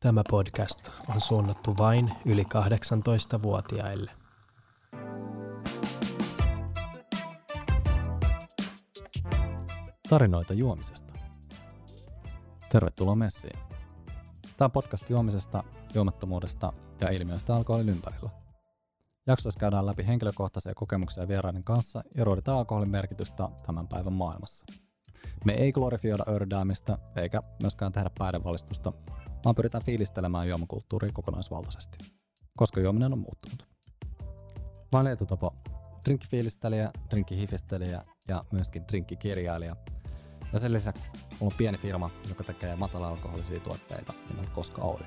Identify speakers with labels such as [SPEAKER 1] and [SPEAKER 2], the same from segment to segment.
[SPEAKER 1] Tämä podcast on suunnattu vain yli 18-vuotiaille.
[SPEAKER 2] Tarinoita juomisesta. Tervetuloa messiin. Tämä on podcast juomisesta, juomattomuudesta ja ilmiöistä alkoholin ympärillä. Jaksoissa käydään läpi henkilökohtaisia kokemuksia vieraiden kanssa ja ruoditaan alkoholin merkitystä tämän päivän maailmassa. Me ei glorifioida ördäämistä eikä myöskään tehdä päihdevalistusta, vaan pyritään fiilistelemään juomakulttuuria kokonaisvaltaisesti, koska juominen on muuttunut. Topo, drinkkifiilistelijä, drinkkihifistelijä ja myöskin drinkkikirjailija. Ja sen lisäksi mulla on pieni firma, joka tekee matala-alkoholisia tuotteita nimeltä Koska Oy.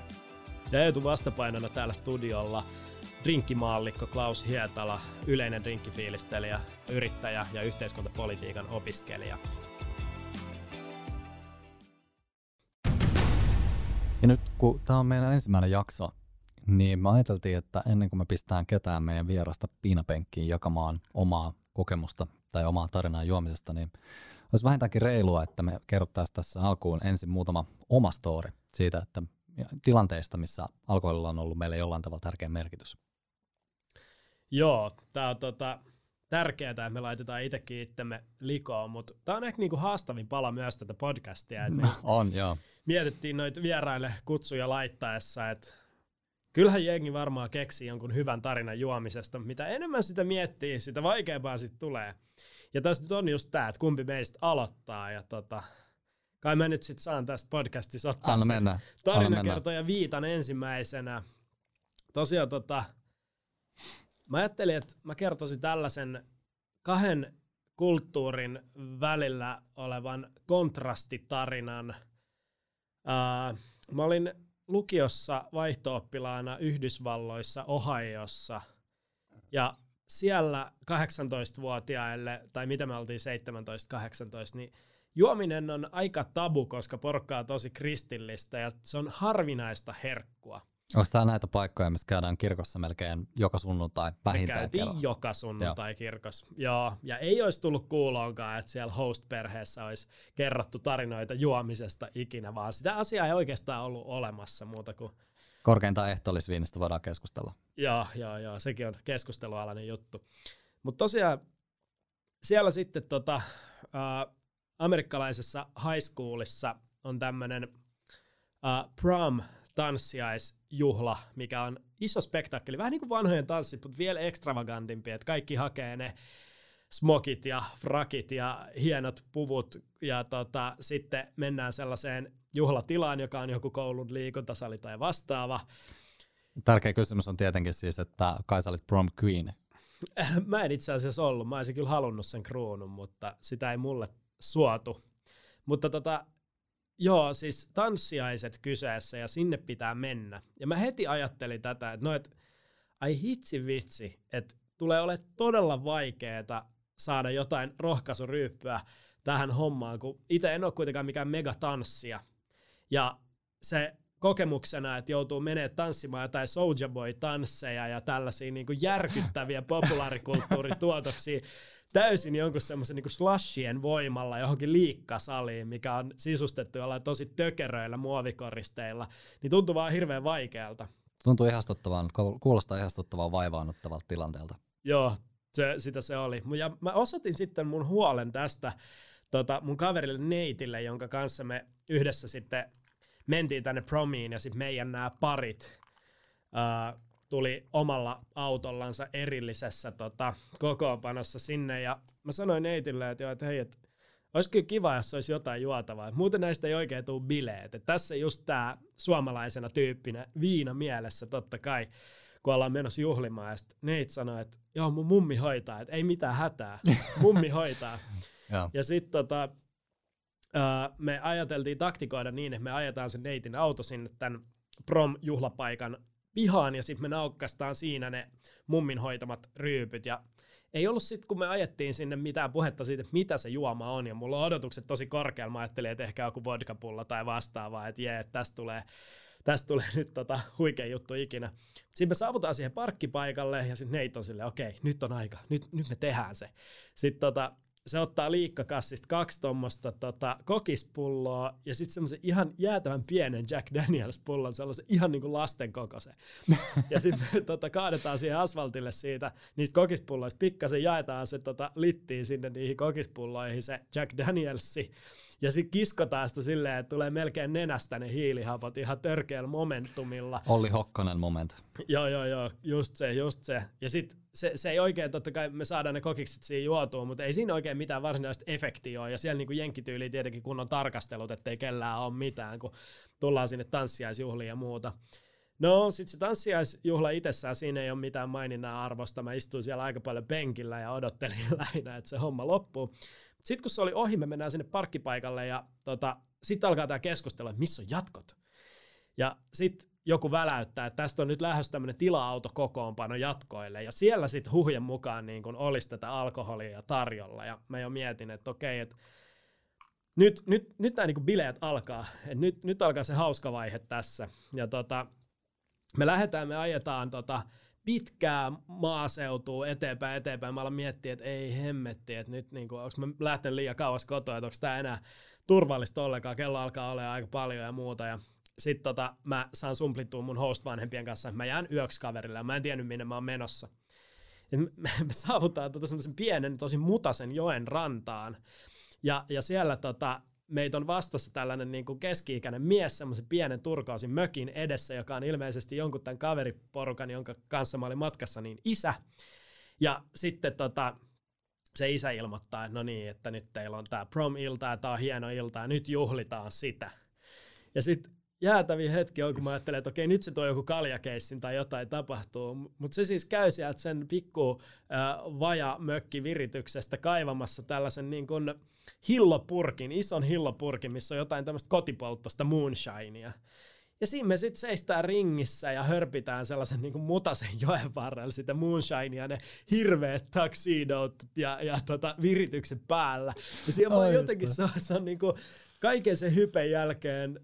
[SPEAKER 1] Ja Eetu vastapainona täällä studiolla drinkkimaallikko Klaus Hietala, yleinen drinkkifiilistelijä, yrittäjä ja yhteiskuntapolitiikan opiskelija.
[SPEAKER 2] Nyt kun tämä on meidän ensimmäinen jakso, niin me ajateltiin, että ennen kuin me pistään ketään meidän vierasta piinapenkkiin jakamaan omaa kokemusta tai omaa tarinaa juomisesta, niin olisi vähintäänkin reilua, että me kerrottaisiin tässä alkuun ensin muutama oma story siitä, että tilanteista, missä alkoholilla on ollut meille jollain tavalla tärkeä merkitys.
[SPEAKER 1] Joo, tämä on tota, tärkeää, että me laitetaan itsekin itsemme likoon, mutta tämä on ehkä niinku haastavin pala myös tätä podcastia. Että
[SPEAKER 2] me on, joo.
[SPEAKER 1] Mietittiin noita vieraille kutsuja laittaessa, että kyllähän jengi varmaan keksii jonkun hyvän tarinan juomisesta, mitä enemmän sitä miettii, sitä vaikeampaa sitten tulee. Ja tässä nyt on just tämä, että kumpi meistä aloittaa, ja tota, kai mä nyt sitten saan tässä podcastissa ottaa
[SPEAKER 2] Anna mennä.
[SPEAKER 1] tarinankertoja Viitan ensimmäisenä. Tosiaan tota, Mä ajattelin, että mä kertoisin tällaisen kahden kulttuurin välillä olevan kontrastitarinan. Uh, mä olin lukiossa vaihtooppilaana Yhdysvalloissa, Ohiossa, ja siellä 18-vuotiaille, tai mitä me oltiin 17-18, niin juominen on aika tabu, koska porkkaa tosi kristillistä, ja se on harvinaista herkkua.
[SPEAKER 2] Onko tämä näitä paikkoja, missä käydään kirkossa melkein joka sunnuntai vähintään
[SPEAKER 1] Me käytiin kerran. joka sunnuntai Joo. kirkossa. Joo, ja ei olisi tullut kuuloonkaan, että siellä host-perheessä olisi kerrottu tarinoita juomisesta ikinä, vaan sitä asiaa ei oikeastaan ollut olemassa muuta kuin...
[SPEAKER 2] Korkeintaan ehtoollisviinistä voidaan keskustella.
[SPEAKER 1] Joo, joo, joo, sekin on keskustelualainen juttu. Mutta tosiaan siellä sitten tota, äh, amerikkalaisessa high schoolissa on tämmöinen äh, prom tanssiaisjuhla, mikä on iso spektakkeli, vähän niin kuin vanhojen tanssit, mutta vielä ekstravagantimpi, että kaikki hakee ne smokit ja frakit ja hienot puvut ja tota, sitten mennään sellaiseen juhlatilaan, joka on joku koulun liikuntasali tai vastaava.
[SPEAKER 2] Tärkeä kysymys on tietenkin siis, että kai sä olit prom queen.
[SPEAKER 1] Mä en itse asiassa ollut, mä olisin kyllä halunnut sen kruunun, mutta sitä ei mulle suotu. Mutta tota, Joo, siis tanssiaiset kyseessä ja sinne pitää mennä. Ja mä heti ajattelin tätä, että no et, ai hitsi vitsi, että tulee ole todella vaikeeta saada jotain rohkaisuryyppyä tähän hommaan, kun itse en ole kuitenkaan mikään megatanssija. Ja se kokemuksena, että joutuu menemään tanssimaan jotain Soulja Boy-tansseja ja tällaisia niin kuin järkyttäviä populaarikulttuurituotoksia täysin jonkun semmoisen niin slashien voimalla johonkin liikkasaliin, mikä on sisustettu jollain tosi tökeröillä muovikoristeilla, niin tuntuu vaan hirveän vaikealta.
[SPEAKER 2] Tuntuu ihastuttavan, kuulostaa ihastuttavan vaivaannuttavalta tilanteelta.
[SPEAKER 1] Joo, se, sitä se oli. Ja mä osoitin sitten mun huolen tästä tota, mun kaverille Neitille, jonka kanssa me yhdessä sitten mentiin tänne promiin ja sitten meidän nämä parit uh, tuli omalla autollansa erillisessä tota, kokoonpanossa sinne ja mä sanoin neitille, että, joo, että hei, että olisi kyllä kiva, jos olisi jotain juotavaa. Muuten näistä ei oikein tule bileet. Et tässä just tämä suomalaisena tyyppinen viina mielessä totta kai, kun ollaan menossa juhlimaan. Ja sitten neit sanoi, että joo, mun mummi hoitaa, että ei mitään hätää, mummi hoitaa. ja sitten tota, me ajateltiin taktikoida niin, että me ajetaan sen neitin auto sinne tämän prom-juhlapaikan pihaan ja sitten me naukkastaan siinä ne mummin hoitamat ryypyt ja ei ollut sitten, kun me ajettiin sinne mitään puhetta siitä, että mitä se juoma on, ja mulla on odotukset tosi korkealla, mä ajattelin, että ehkä joku vodkapulla tai vastaavaa, että jee, tästä tulee, tästä tulee nyt tota huikea juttu ikinä. Sitten me saavutaan siihen parkkipaikalle, ja sitten Nate on silleen, okei, nyt on aika, nyt, nyt me tehdään se. Sitten tota, se ottaa liikkakassista kaksi tuommoista tota, kokispulloa ja sitten semmoisen ihan jäätävän pienen Jack Daniels pullon, sellaisen ihan niin kuin lasten kokoisen. ja sitten tota, kaadetaan siihen asfaltille siitä niistä kokispulloista, pikkasen jaetaan se tota, littiin sinne niihin kokispulloihin se Jack Danielsi. Ja sitten kiskotaan sitä silleen, että tulee melkein nenästä ne hiilihapot ihan törkeällä momentumilla.
[SPEAKER 2] Olli Hokkonen moment.
[SPEAKER 1] Joo, joo, joo, just se, just se. Ja sitten se, se ei oikein, totta kai me saadaan ne kokikset siinä juotua, mutta ei siinä oikein mitään varsinaista efektiä ole. Ja siellä niinku jenkkityyli tietenkin kun on tarkastelut, ettei kellään ole mitään, kun tullaan sinne tanssiaisjuhliin ja muuta. No, sitten se tanssiaisjuhla itsessään, siinä ei ole mitään maininnan arvosta. Mä istuin siellä aika paljon penkillä ja odottelin lähinnä, että se homma loppuu. Sitten kun se oli ohi, me mennään sinne parkkipaikalle ja tota, sitten alkaa tämä keskustelu, että missä on jatkot. Ja sitten joku väläyttää, että tästä on nyt lähes tämmöinen tila-auto kokoonpano jatkoille, ja siellä sitten huhjen mukaan niin kun olisi tätä alkoholia tarjolla, ja mä jo mietin, että okei, että nyt, nyt, nyt nämä niin bileet alkaa, että nyt, nyt alkaa se hauska vaihe tässä, ja tota, me lähdetään, me ajetaan tota, pitkää maaseutua eteenpäin, eteenpäin. Mä alan miettiä, että ei hemmetti, että nyt niin onko mä lähtenyt liian kauas kotoa, että onko tämä enää turvallista ollenkaan. Kello alkaa olla aika paljon ja muuta. Ja sitten tota, mä saan sumplittua mun host-vanhempien kanssa. Mä jään yöksi kaverille ja mä en tiennyt, minne mä oon menossa. Ja me, me saavutaan tota semmoisen pienen, tosi mutasen joen rantaan. Ja, ja siellä tota, meitä on vastassa tällainen niin kuin keski-ikäinen mies semmoisen pienen turkausin mökin edessä, joka on ilmeisesti jonkun tämän kaveriporukan, jonka kanssa mä olin matkassa, niin isä. Ja sitten tota, se isä ilmoittaa, että no niin, että nyt teillä on tämä prom-ilta ja tämä on hieno ilta ja nyt juhlitaan sitä. Ja sitten jäätäviä hetki on, kun mä ajattelen, että okei, nyt se tuo joku kaljakeissin tai jotain tapahtuu. Mutta se siis käy sieltä sen pikku äh, vaja-mökkivirityksestä kaivamassa tällaisen niin kuin hillopurkin, ison hillopurkin, missä on jotain tämmöistä kotipolttosta moonshinea. Ja siinä me sitten seistään ringissä ja hörpitään sellaisen niin mutasen joen varrella sitä moonshinea, ne hirveät tuxedot ja, ja tota, virityksen päällä. Ja siinä on jotenkin se, se on niin kuin, kaiken sen hypen jälkeen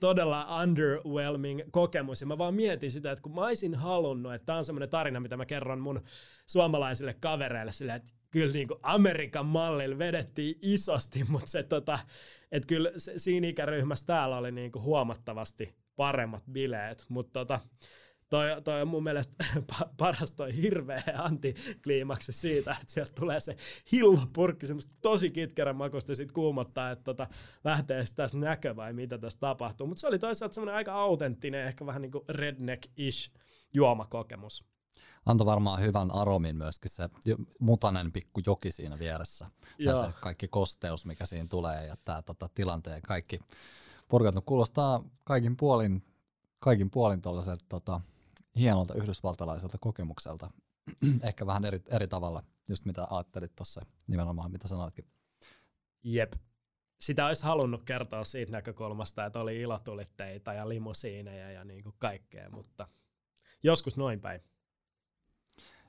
[SPEAKER 1] todella underwhelming kokemus. Ja mä vaan mietin sitä, että kun mä olisin halunnut, että tämä on semmoinen tarina, mitä mä kerron mun suomalaisille kavereille, sille, että kyllä niin kuin Amerikan mallilla vedettiin isosti, mutta se tota, että kyllä se, siinä ikäryhmässä täällä oli niin kuin huomattavasti paremmat bileet, mutta tota, toi, toi on mun mielestä paras toi hirveä antikliimaksi siitä, että sieltä tulee se hillopurkki, semmoista tosi kitkerän makusta sit kuumottaa, että tota, lähtee tässä näkö vai mitä tässä tapahtuu. Mutta se oli toisaalta semmoinen aika autenttinen, ehkä vähän niin kuin redneck-ish juomakokemus.
[SPEAKER 2] Antoi varmaan hyvän aromin myöskin se mutanen pikku joki siinä vieressä. Ja se kaikki kosteus, mikä siinä tulee ja tämä tota, tilanteen kaikki purkat. Kuulostaa kaikin puolin, kaikin puolin tuollaiselta tota, hienolta yhdysvaltalaiselta kokemukselta. Ehkä vähän eri, eri tavalla, just mitä ajattelit tuossa nimenomaan, mitä sanoitkin.
[SPEAKER 1] Jep. Sitä olisi halunnut kertoa siitä näkökulmasta, että oli ilotulitteita ja limusiineja ja niin kuin kaikkea, mutta joskus noin päin.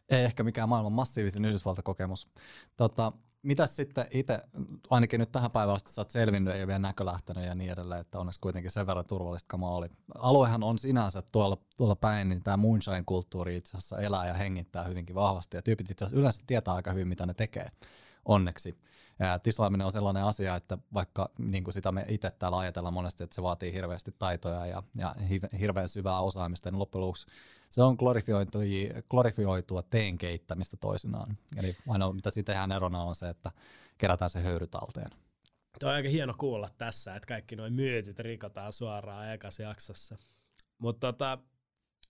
[SPEAKER 2] Ei ehkä mikään maailman massiivisin Yhdysvaltakokemus. Tota, Mitäs sitten itse, ainakin nyt tähän päivään asti sä oot selvinnyt, ei ole vielä näkö lähtenyt ja niin edelleen, että onneksi kuitenkin sen verran turvallista kama oli. Aluehan on sinänsä tuolla, tuolla päin, niin tämä moonshine-kulttuuri itse asiassa elää ja hengittää hyvinkin vahvasti ja tyypit itse asiassa yleensä tietää aika hyvin, mitä ne tekee, onneksi. Tislaaminen on sellainen asia, että vaikka niin kuin sitä me itse täällä ajatellaan monesti, että se vaatii hirveästi taitoja ja, ja hirveän syvää osaamista, niin loppujen lopuksi se on glorifioitua, teen keittämistä toisinaan. Eli ainoa mitä siitä tehdään erona on se, että kerätään se höyry talteen.
[SPEAKER 1] Tuo on aika hieno kuulla tässä, että kaikki noin myytit rikotaan suoraan ekas jaksossa. Mutta tota,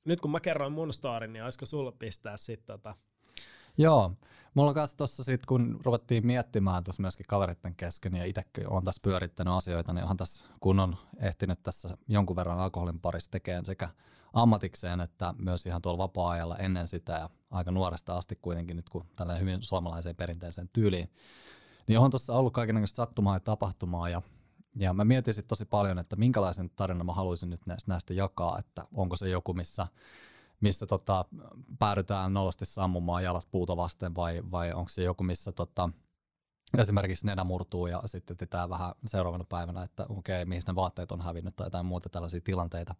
[SPEAKER 1] nyt kun mä kerroin mun storin, niin olisiko sulla pistää sitten tota...
[SPEAKER 2] Joo, mulla kanssa tuossa sit, kun ruvettiin miettimään tuossa myöskin kaveritten kesken ja itsekin on tässä pyörittänyt asioita, niin on tässä, kun on ehtinyt tässä jonkun verran alkoholin parissa tekemään sekä ammatikseen, että myös ihan tuolla vapaa-ajalla ennen sitä ja aika nuoresta asti kuitenkin nyt kun tällä hyvin suomalaiseen perinteiseen tyyliin, niin on tuossa ollut kaikenlaista sattumaa ja tapahtumaa ja ja mä mietin sitten tosi paljon, että minkälaisen tarinan mä haluaisin nyt näistä, näistä jakaa, että onko se joku, missä, missä tota, päädytään nolosti sammumaan jalat puuta vasten vai, vai onko se joku, missä tota, esimerkiksi nenä murtuu ja sitten tietää vähän seuraavana päivänä, että okei, okay, mihin ne vaatteet on hävinnyt tai jotain muuta tällaisia tilanteita.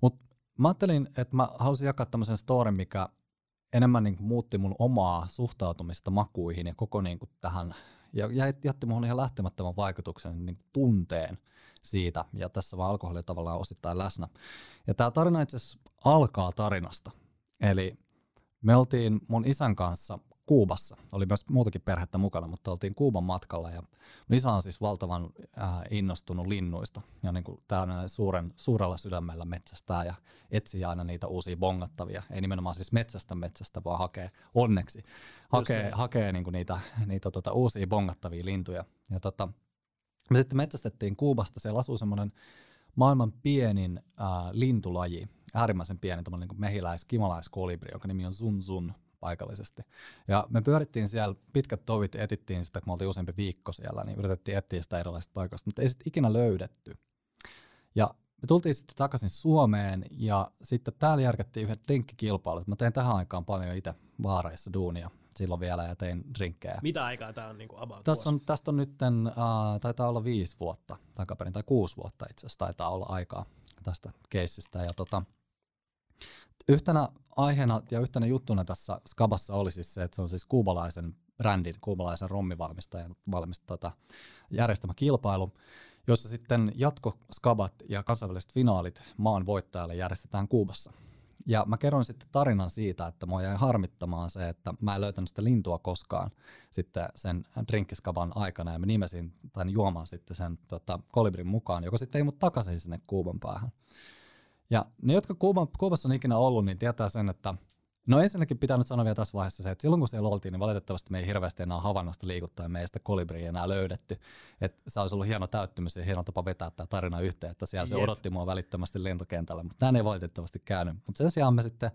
[SPEAKER 2] Mutta Mä ajattelin, että mä halusin jakaa tämmöisen storin, mikä enemmän niin kuin muutti mun omaa suhtautumista makuihin ja koko niin kuin tähän, ja jätti muun ihan lähtemättömän vaikutuksen niin kuin tunteen siitä, ja tässä vaan alkoholi tavallaan osittain läsnä. Ja tämä tarina itse asiassa alkaa tarinasta. Eli me oltiin mun isän kanssa Kuubassa. Oli myös muutakin perhettä mukana, mutta oltiin Kuuban matkalla ja isä on siis valtavan äh, innostunut linnuista ja niin kuin tää suuren, suurella sydämellä metsästää ja etsii aina niitä uusia bongattavia. Ei nimenomaan siis metsästä metsästä, vaan hakee onneksi, hakee, hakee niin kuin niitä, niitä tota, uusia bongattavia lintuja. Ja tota, me sitten metsästettiin Kuubasta, siellä asuu semmoinen maailman pienin äh, lintulaji, äärimmäisen pieni tämmöinen niin mehiläis-kimalaiskolibri, jonka nimi on Zun Zun paikallisesti. Ja me pyörittiin siellä pitkät tovit, etittiin sitä, kun me oltiin useampi viikko siellä, niin yritettiin etsiä sitä erilaisista paikoista, mutta ei sitten ikinä löydetty. Ja me tultiin sitten takaisin Suomeen ja sitten täällä järkättiin yhden drinkkikilpailut. Mä tein tähän aikaan paljon itse vaareissa duunia silloin vielä ja tein drinkkejä.
[SPEAKER 1] Mitä aikaa tämä on niin about
[SPEAKER 2] Tässä on, tästä on nyt, uh, taitaa olla viisi vuotta takaperin, tai kuusi vuotta itse asiassa taitaa olla aikaa tästä keissistä. Ja tota, Yhtenä aiheena ja yhtenä juttuna tässä Skabassa oli siis se, että se on siis kuubalaisen brändin, kuubalaisen rommivalmistajan valmista, tota, järjestämä kilpailu, jossa sitten jatko Skabat ja kansainväliset finaalit maan voittajalle järjestetään Kuubassa. Ja mä kerron sitten tarinan siitä, että mua jäi harmittamaan se, että mä en löytänyt sitä lintua koskaan sitten sen drinkkiskaban aikana ja mä nimesin tämän juomaan sitten sen tota, kolibrin mukaan, joka sitten ei mut takaisin sinne Kuuban päähän. Ja ne, jotka Kuuban, Kuubassa on ikinä ollut, niin tietää sen, että No ensinnäkin pitää nyt sanoa vielä tässä vaiheessa se, että silloin kun siellä oltiin, niin valitettavasti me ei hirveästi enää havainnosta liikuttaa ja meistä kolibria enää löydetty. Että se olisi ollut hieno täyttymys ja hieno tapa vetää tämä tarina yhteen, että siellä se odotti mua välittömästi lentokentällä, mutta näin ei valitettavasti käynyt. Mutta sen sijaan me sitten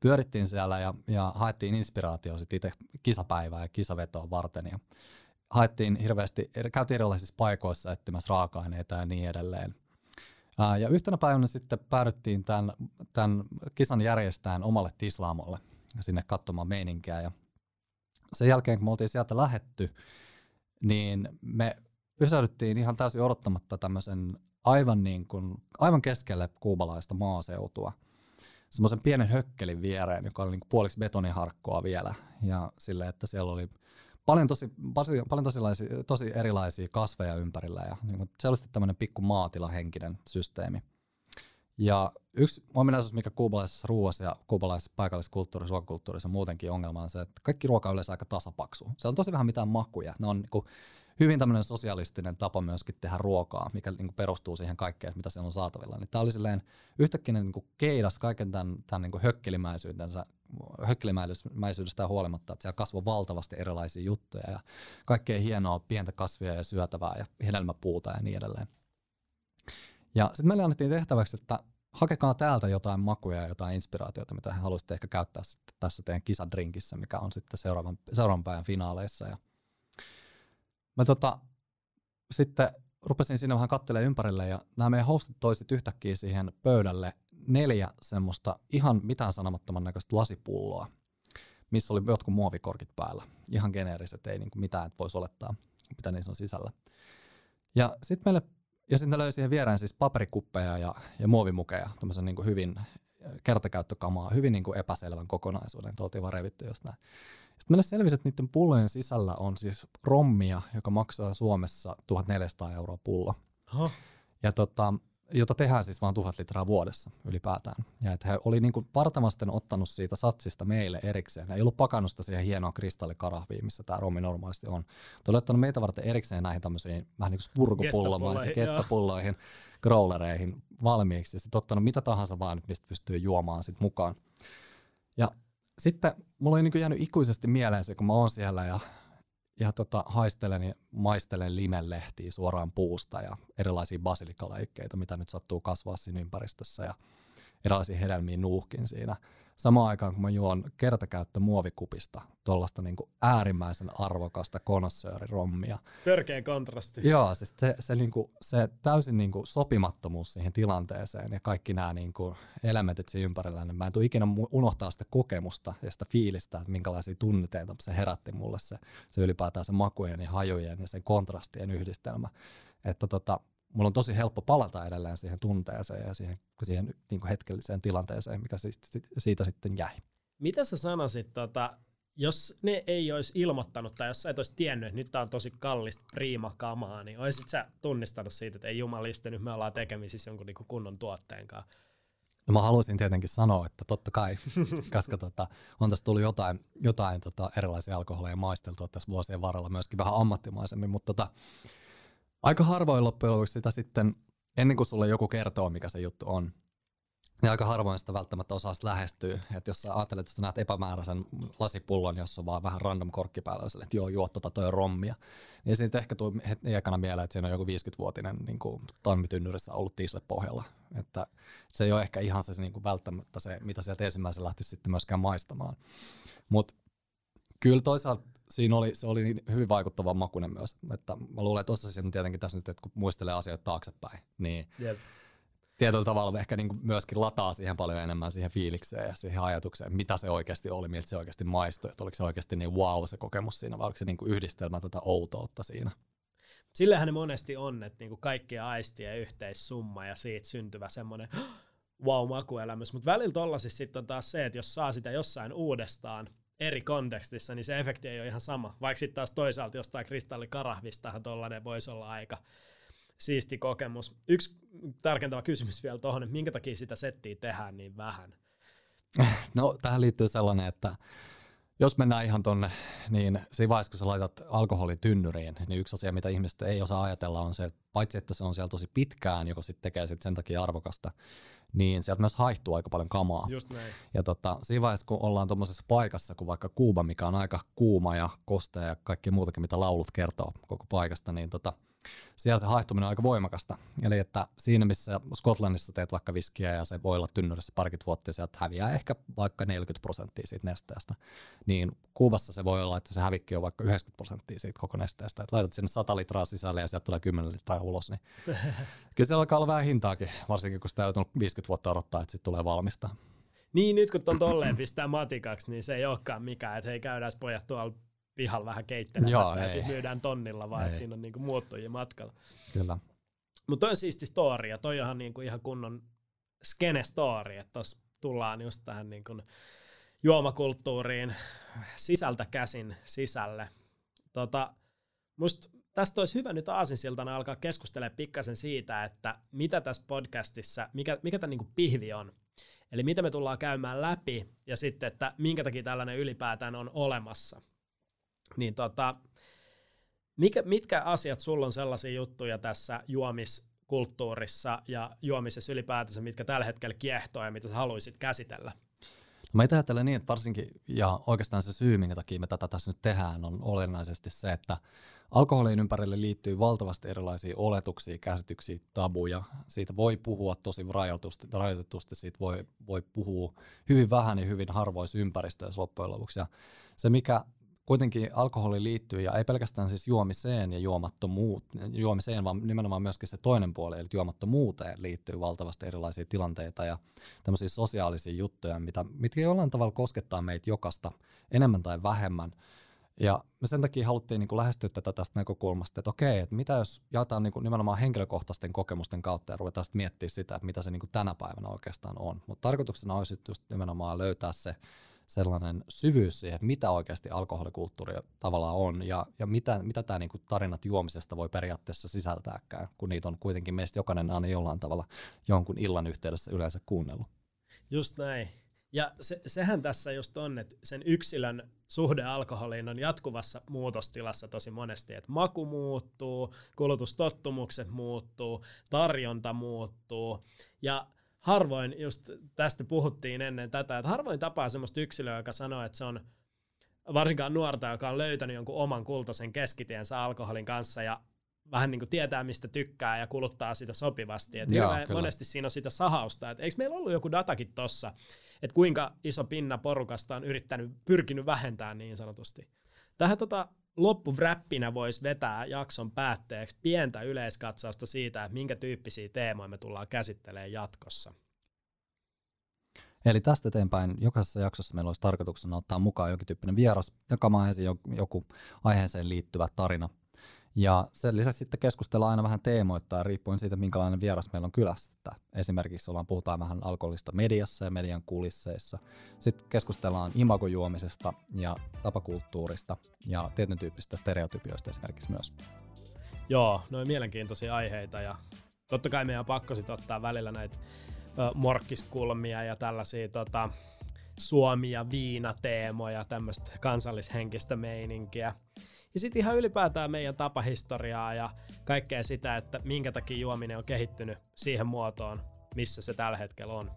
[SPEAKER 2] pyörittiin siellä ja, ja haettiin inspiraatioa sitten itse kisapäivää ja kisavetoa varten ja haettiin hirveästi, käytiin erilaisissa paikoissa etsimässä raaka-aineita ja niin edelleen. Ja yhtenä päivänä sitten päädyttiin tämän, tämän kisan järjestään omalle tislaamolle sinne katsomaan meininkiä. Ja sen jälkeen, kun me oltiin sieltä lähetty, niin me pysähdyttiin ihan täysin odottamatta tämmöisen aivan, niin kuin, aivan keskelle kuubalaista maaseutua. Semmoisen pienen hökkelin viereen, joka oli niin puoliksi betoniharkkoa vielä. Ja sille, että siellä oli paljon tosi, paljon, paljon tosi erilaisia kasveja ympärillä ja niin se oli sitten tämmöinen pikku maatilahenkinen systeemi. Ja yksi ominaisuus, mikä kuubalaisessa ruoassa ja kuubalaisessa paikallisessa kulttuurissa, ruokakulttuurissa muutenkin ongelma on se, että kaikki ruoka on yleensä aika tasapaksu. Se on tosi vähän mitään makuja. Ne on niin kuin hyvin tämmöinen sosialistinen tapa myöskin tehdä ruokaa, mikä niin kuin perustuu siihen kaikkeen, mitä siellä on saatavilla. Niin tämä oli silleen yhtäkkiä niin kuin keidas kaiken tämän, tämän niin kuin hökkelimäisyytensä, hökkelimäisyydestä huolimatta, että siellä kasvoi valtavasti erilaisia juttuja ja kaikkea hienoa pientä kasvia ja syötävää ja hedelmäpuuta ja niin edelleen. Ja sitten meille annettiin tehtäväksi, että hakekaa täältä jotain makuja ja jotain inspiraatiota, mitä he haluaisitte ehkä käyttää sitten tässä teidän kisadrinkissä, mikä on sitten seuraavan, seuraavan päivän finaaleissa. Ja mä tota, sitten rupesin siinä vähän katselemaan ympärille ja nämä meidän hostit toisit yhtäkkiä siihen pöydälle neljä semmoista ihan mitään sanomattoman näköistä lasipulloa, missä oli jotkut muovikorkit päällä. Ihan geneeriset, ei niinku mitään, että voisi olettaa, mitä niissä on sisällä. Ja sitten meille, ja sitten löysi siihen viereen siis paperikuppeja ja, ja muovimukeja, tämmöisen niinku hyvin kertakäyttökamaa, hyvin niinku epäselvän kokonaisuuden, että oltiin vaan revitty jostain. Sitten meille selvisi, että niiden pullojen sisällä on siis rommia, joka maksaa Suomessa 1400 euroa pullo. Huh. Ja tota, jota tehdään siis vain tuhat litraa vuodessa ylipäätään. Ja että he oli niin kuin partamasten ottanut siitä satsista meille erikseen. Ei ollut pakannusta siihen hienoa kristallikarahviin, missä tämä rommi normaalisti on. Mutta oli ottanut meitä varten erikseen näihin tämmöisiin vähän niin kuin purkupullomaisiin, kettapulloihin, growlereihin valmiiksi. Ja sitten ottanut mitä tahansa vaan, mistä pystyy juomaan sit mukaan. Ja sitten mulla oli niin jäänyt ikuisesti mieleen se, kun mä oon siellä ja, ja tota, haistelen ja maistelen limelehtiä suoraan puusta ja erilaisia basilikaleikkeita, mitä nyt sattuu kasvaa siinä ympäristössä ja erilaisia hedelmiä nuuhkin siinä samaan aikaan kun mä juon kertakäyttö muovikupista tuollaista niin äärimmäisen arvokasta konossöörirommia.
[SPEAKER 1] Törkeä kontrasti.
[SPEAKER 2] Joo, siis se, se, niin kuin, se täysin niin kuin sopimattomuus siihen tilanteeseen ja kaikki nämä niin kuin elementit siinä ympärillä, niin mä en tule ikinä unohtaa sitä kokemusta ja sitä fiilistä, että minkälaisia tunneteita se herätti mulle se, se ylipäätään se makujen ja hajujen ja sen kontrastien yhdistelmä. Että tota, mulla on tosi helppo palata edelleen siihen tunteeseen ja siihen, siihen niin kuin hetkelliseen tilanteeseen, mikä siitä, siitä sitten jäi.
[SPEAKER 1] mitä sä sanoisit, tota, jos ne ei olisi ilmoittanut tai jos sä et olisi tiennyt, että nyt tää on tosi kallista priimakamaa, niin olisit sä tunnistanut siitä, että ei jumaliste, nyt me ollaan tekemisissä jonkun niinku kunnon tuotteen kanssa?
[SPEAKER 2] No mä haluaisin tietenkin sanoa, että totta kai, koska tota, on tässä tullut jotain, jotain tota, erilaisia alkoholeja maisteltua tässä vuosien varrella myöskin vähän ammattimaisemmin, mutta tota, aika harvoin loppujen lopuksi sitä sitten, ennen kuin sulle joku kertoo, mikä se juttu on, niin aika harvoin sitä välttämättä osaa lähestyä. Että jos sä ajattelet, että sä näet epämääräisen lasipullon, jossa on vaan vähän random korkki päällä, että joo, juo tota toi rommia, niin siitä ehkä tuu heti ekana mieleen, että siinä on joku 50-vuotinen niin kuin tammitynnyrissä ollut tiisle pohjalla. Että se ei ole ehkä ihan se niin kuin välttämättä se, mitä sieltä ensimmäisen lähti sitten myöskään maistamaan. Mutta kyllä toisaalta siinä oli, se oli niin hyvin vaikuttava makunen myös. Että mä luulen, että tuossa tietenkin tässä nyt, että kun muistelee asioita taaksepäin, niin yep tietyllä tavalla ehkä niin kuin myöskin lataa siihen paljon enemmän siihen fiilikseen ja siihen ajatukseen, mitä se oikeasti oli, miltä se oikeasti maistui, että oliko se oikeasti niin wow se kokemus siinä, vai oliko se niin kuin yhdistelmä tätä outoutta siinä.
[SPEAKER 1] Sillähän ne monesti on, että niinku kaikkia aistien yhteissumma ja siitä syntyvä semmoinen wow-makuelämys, mutta välillä tollasissa sitten on taas se, että jos saa sitä jossain uudestaan eri kontekstissa, niin se efekti ei ole ihan sama, vaikka sitten taas toisaalta jostain kristallikarahvistahan tollainen voisi olla aika siisti kokemus. Yksi tarkentava kysymys vielä tuohon, että minkä takia sitä settiä tehdään niin vähän?
[SPEAKER 2] No tähän liittyy sellainen, että jos mennään ihan tonne, niin siinä vaiheessa, kun sä laitat alkoholin tynnyriin, niin yksi asia, mitä ihmiset ei osaa ajatella, on se, että paitsi että se on siellä tosi pitkään, joka sitten tekee sit sen takia arvokasta, niin sieltä myös haihtuu aika paljon kamaa.
[SPEAKER 1] Just näin.
[SPEAKER 2] Ja tota, siinä vaiheessa, kun ollaan tuommoisessa paikassa, kuin vaikka Kuuba, mikä on aika kuuma ja kostea ja kaikki muutakin, mitä laulut kertoo koko paikasta, niin tota, siellä se haihtuminen on aika voimakasta. Eli että siinä, missä Skotlannissa teet vaikka viskiä ja se voi olla tynnyrissä parikymmentä vuotta ja sieltä häviää ehkä vaikka 40 prosenttia siitä nesteestä, niin Kuubassa se voi olla, että se hävikki on vaikka 90 prosenttia siitä koko nesteestä. Että laitat sinne 100 litraa sisälle ja sieltä tulee 10 litraa ulos, niin kyllä se alkaa olla vähän hintaakin, varsinkin kun sitä on 50 vuotta odottaa, että sitten tulee valmista.
[SPEAKER 1] Niin, nyt kun on tolleen pistää matikaksi, niin se ei olekaan mikään, että hei käydään pojat tuolla pihalla vähän keittelemässä ja sitten myydään tonnilla, vaan että siinä on niinku muuttujia matkalla.
[SPEAKER 2] Kyllä.
[SPEAKER 1] Mutta toi on siisti story ja toi onhan niinku ihan kunnon skene story, että tossa tullaan just tähän niinku juomakulttuuriin sisältä käsin sisälle. Tota, musta tästä olisi hyvä nyt aasinsiltana alkaa keskustelemaan pikkasen siitä, että mitä tässä podcastissa, mikä, mikä tämä niinku pihvi on. Eli mitä me tullaan käymään läpi ja sitten, että minkä takia tällainen ylipäätään on olemassa. Niin tota, mikä, mitkä asiat sulla on sellaisia juttuja tässä juomiskulttuurissa ja juomisessa ylipäätänsä, mitkä tällä hetkellä kiehtoo ja mitä sä haluaisit käsitellä?
[SPEAKER 2] No mä ajattelen niin, että varsinkin, ja oikeastaan se syy, minkä takia me tätä tässä nyt tehdään, on olennaisesti se, että alkoholin ympärille liittyy valtavasti erilaisia oletuksia, käsityksiä, tabuja. Siitä voi puhua tosi rajoitusti, rajoitetusti, siitä voi, voi puhua hyvin vähän ja hyvin harvoissa ympäristöissä loppujen lopuksi. Ja se, mikä kuitenkin alkoholi liittyy, ja ei pelkästään siis juomiseen ja juomattomuut, juomiseen, vaan nimenomaan myöskin se toinen puoli, eli juomattomuuteen liittyy valtavasti erilaisia tilanteita ja tämmöisiä sosiaalisia juttuja, mitä, mitkä jollain tavalla koskettaa meitä jokasta enemmän tai vähemmän. Ja me sen takia haluttiin niin kuin lähestyä tätä tästä näkökulmasta, että okei, että mitä jos jaetaan niin kuin nimenomaan henkilökohtaisten kokemusten kautta ja ruvetaan sitten miettimään sitä, että mitä se niin kuin tänä päivänä oikeastaan on. Mutta tarkoituksena olisi just nimenomaan löytää se sellainen syvyys siihen, että mitä oikeasti alkoholikulttuuri tavallaan on ja, ja mitä, mitä tämä niinku tarinat juomisesta voi periaatteessa sisältääkään, kun niitä on kuitenkin meistä jokainen aina jollain tavalla jonkun illan yhteydessä yleensä kuunnellut.
[SPEAKER 1] Just näin. Ja se, sehän tässä just on, että sen yksilön suhde alkoholiin on jatkuvassa muutostilassa tosi monesti, että maku muuttuu, kulutustottumukset muuttuu, tarjonta muuttuu ja harvoin, just tästä puhuttiin ennen tätä, että harvoin tapaa semmoista yksilöä, joka sanoo, että se on varsinkaan nuorta, joka on löytänyt jonkun oman kultaisen keskitiensä alkoholin kanssa ja vähän niin kuin tietää, mistä tykkää ja kuluttaa sitä sopivasti. Et Joo, monesti siinä on sitä sahausta. Et eikö meillä ollut joku datakin tossa, että kuinka iso pinna porukasta on yrittänyt, pyrkinyt vähentämään niin sanotusti. Tähän tota, loppuvräppinä voisi vetää jakson päätteeksi pientä yleiskatsausta siitä, että minkä tyyppisiä teemoja me tullaan käsittelemään jatkossa.
[SPEAKER 2] Eli tästä eteenpäin jokaisessa jaksossa meillä olisi tarkoituksena ottaa mukaan jokin tyyppinen vieras jakamaan ensin joku aiheeseen liittyvä tarina. Ja sen lisäksi sitten keskustellaan aina vähän teemoittaa riippuen siitä, minkälainen vieras meillä on kylästä. Esimerkiksi ollaan, puhutaan vähän alkoholista mediassa ja median kulisseissa. Sitten keskustellaan imagojuomisesta ja tapakulttuurista ja tietyn tyyppisistä stereotypioista esimerkiksi myös.
[SPEAKER 1] Joo, noin mielenkiintoisia aiheita ja totta kai meidän on pakko sit ottaa välillä näitä morkkiskulmia ja tällaisia tota, Suomi- ja viinateemoja, tämmöistä kansallishenkistä meininkiä. Ja sitten ihan ylipäätään meidän tapahistoriaa ja kaikkea sitä, että minkä takia juominen on kehittynyt siihen muotoon, missä se tällä hetkellä on.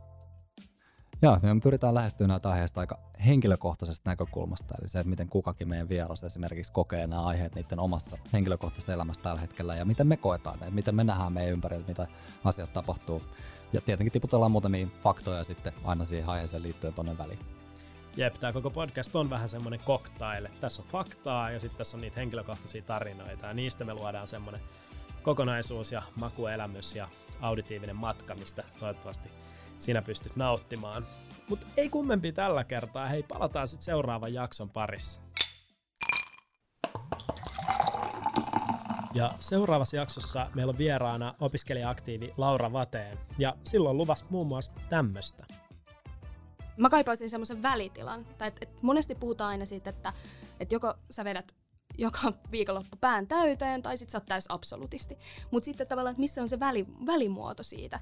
[SPEAKER 2] Joo, me pyritään lähestymään näitä aiheista aika henkilökohtaisesta näkökulmasta, eli se, että miten kukakin meidän vieras esimerkiksi kokee nämä aiheet niiden omassa henkilökohtaisessa elämässä tällä hetkellä, ja miten me koetaan ne, miten me nähdään meidän ympärillä, mitä asiat tapahtuu. Ja tietenkin tiputellaan muutamia faktoja sitten aina siihen aiheeseen liittyen tonne väliin.
[SPEAKER 1] Jep, tämä koko podcast on vähän semmoinen cocktail. Tässä on faktaa ja sitten tässä on niitä henkilökohtaisia tarinoita ja niistä me luodaan semmoinen kokonaisuus ja makuelämys ja auditiivinen matka, mistä toivottavasti sinä pystyt nauttimaan. Mutta ei kummempi tällä kertaa. Hei, palataan sitten seuraavan jakson parissa. Ja seuraavassa jaksossa meillä on vieraana opiskelija-aktiivi Laura Vateen. Ja silloin luvassa muun muassa tämmöstä.
[SPEAKER 3] Mä kaipaisin semmoisen välitilan. Tai et, et monesti puhutaan aina siitä, että et joko sä vedät joka viikonloppu pään täyteen, tai sit sä oot täys absolutisti. Mutta sitten tavallaan, että missä on se väli, välimuoto siitä.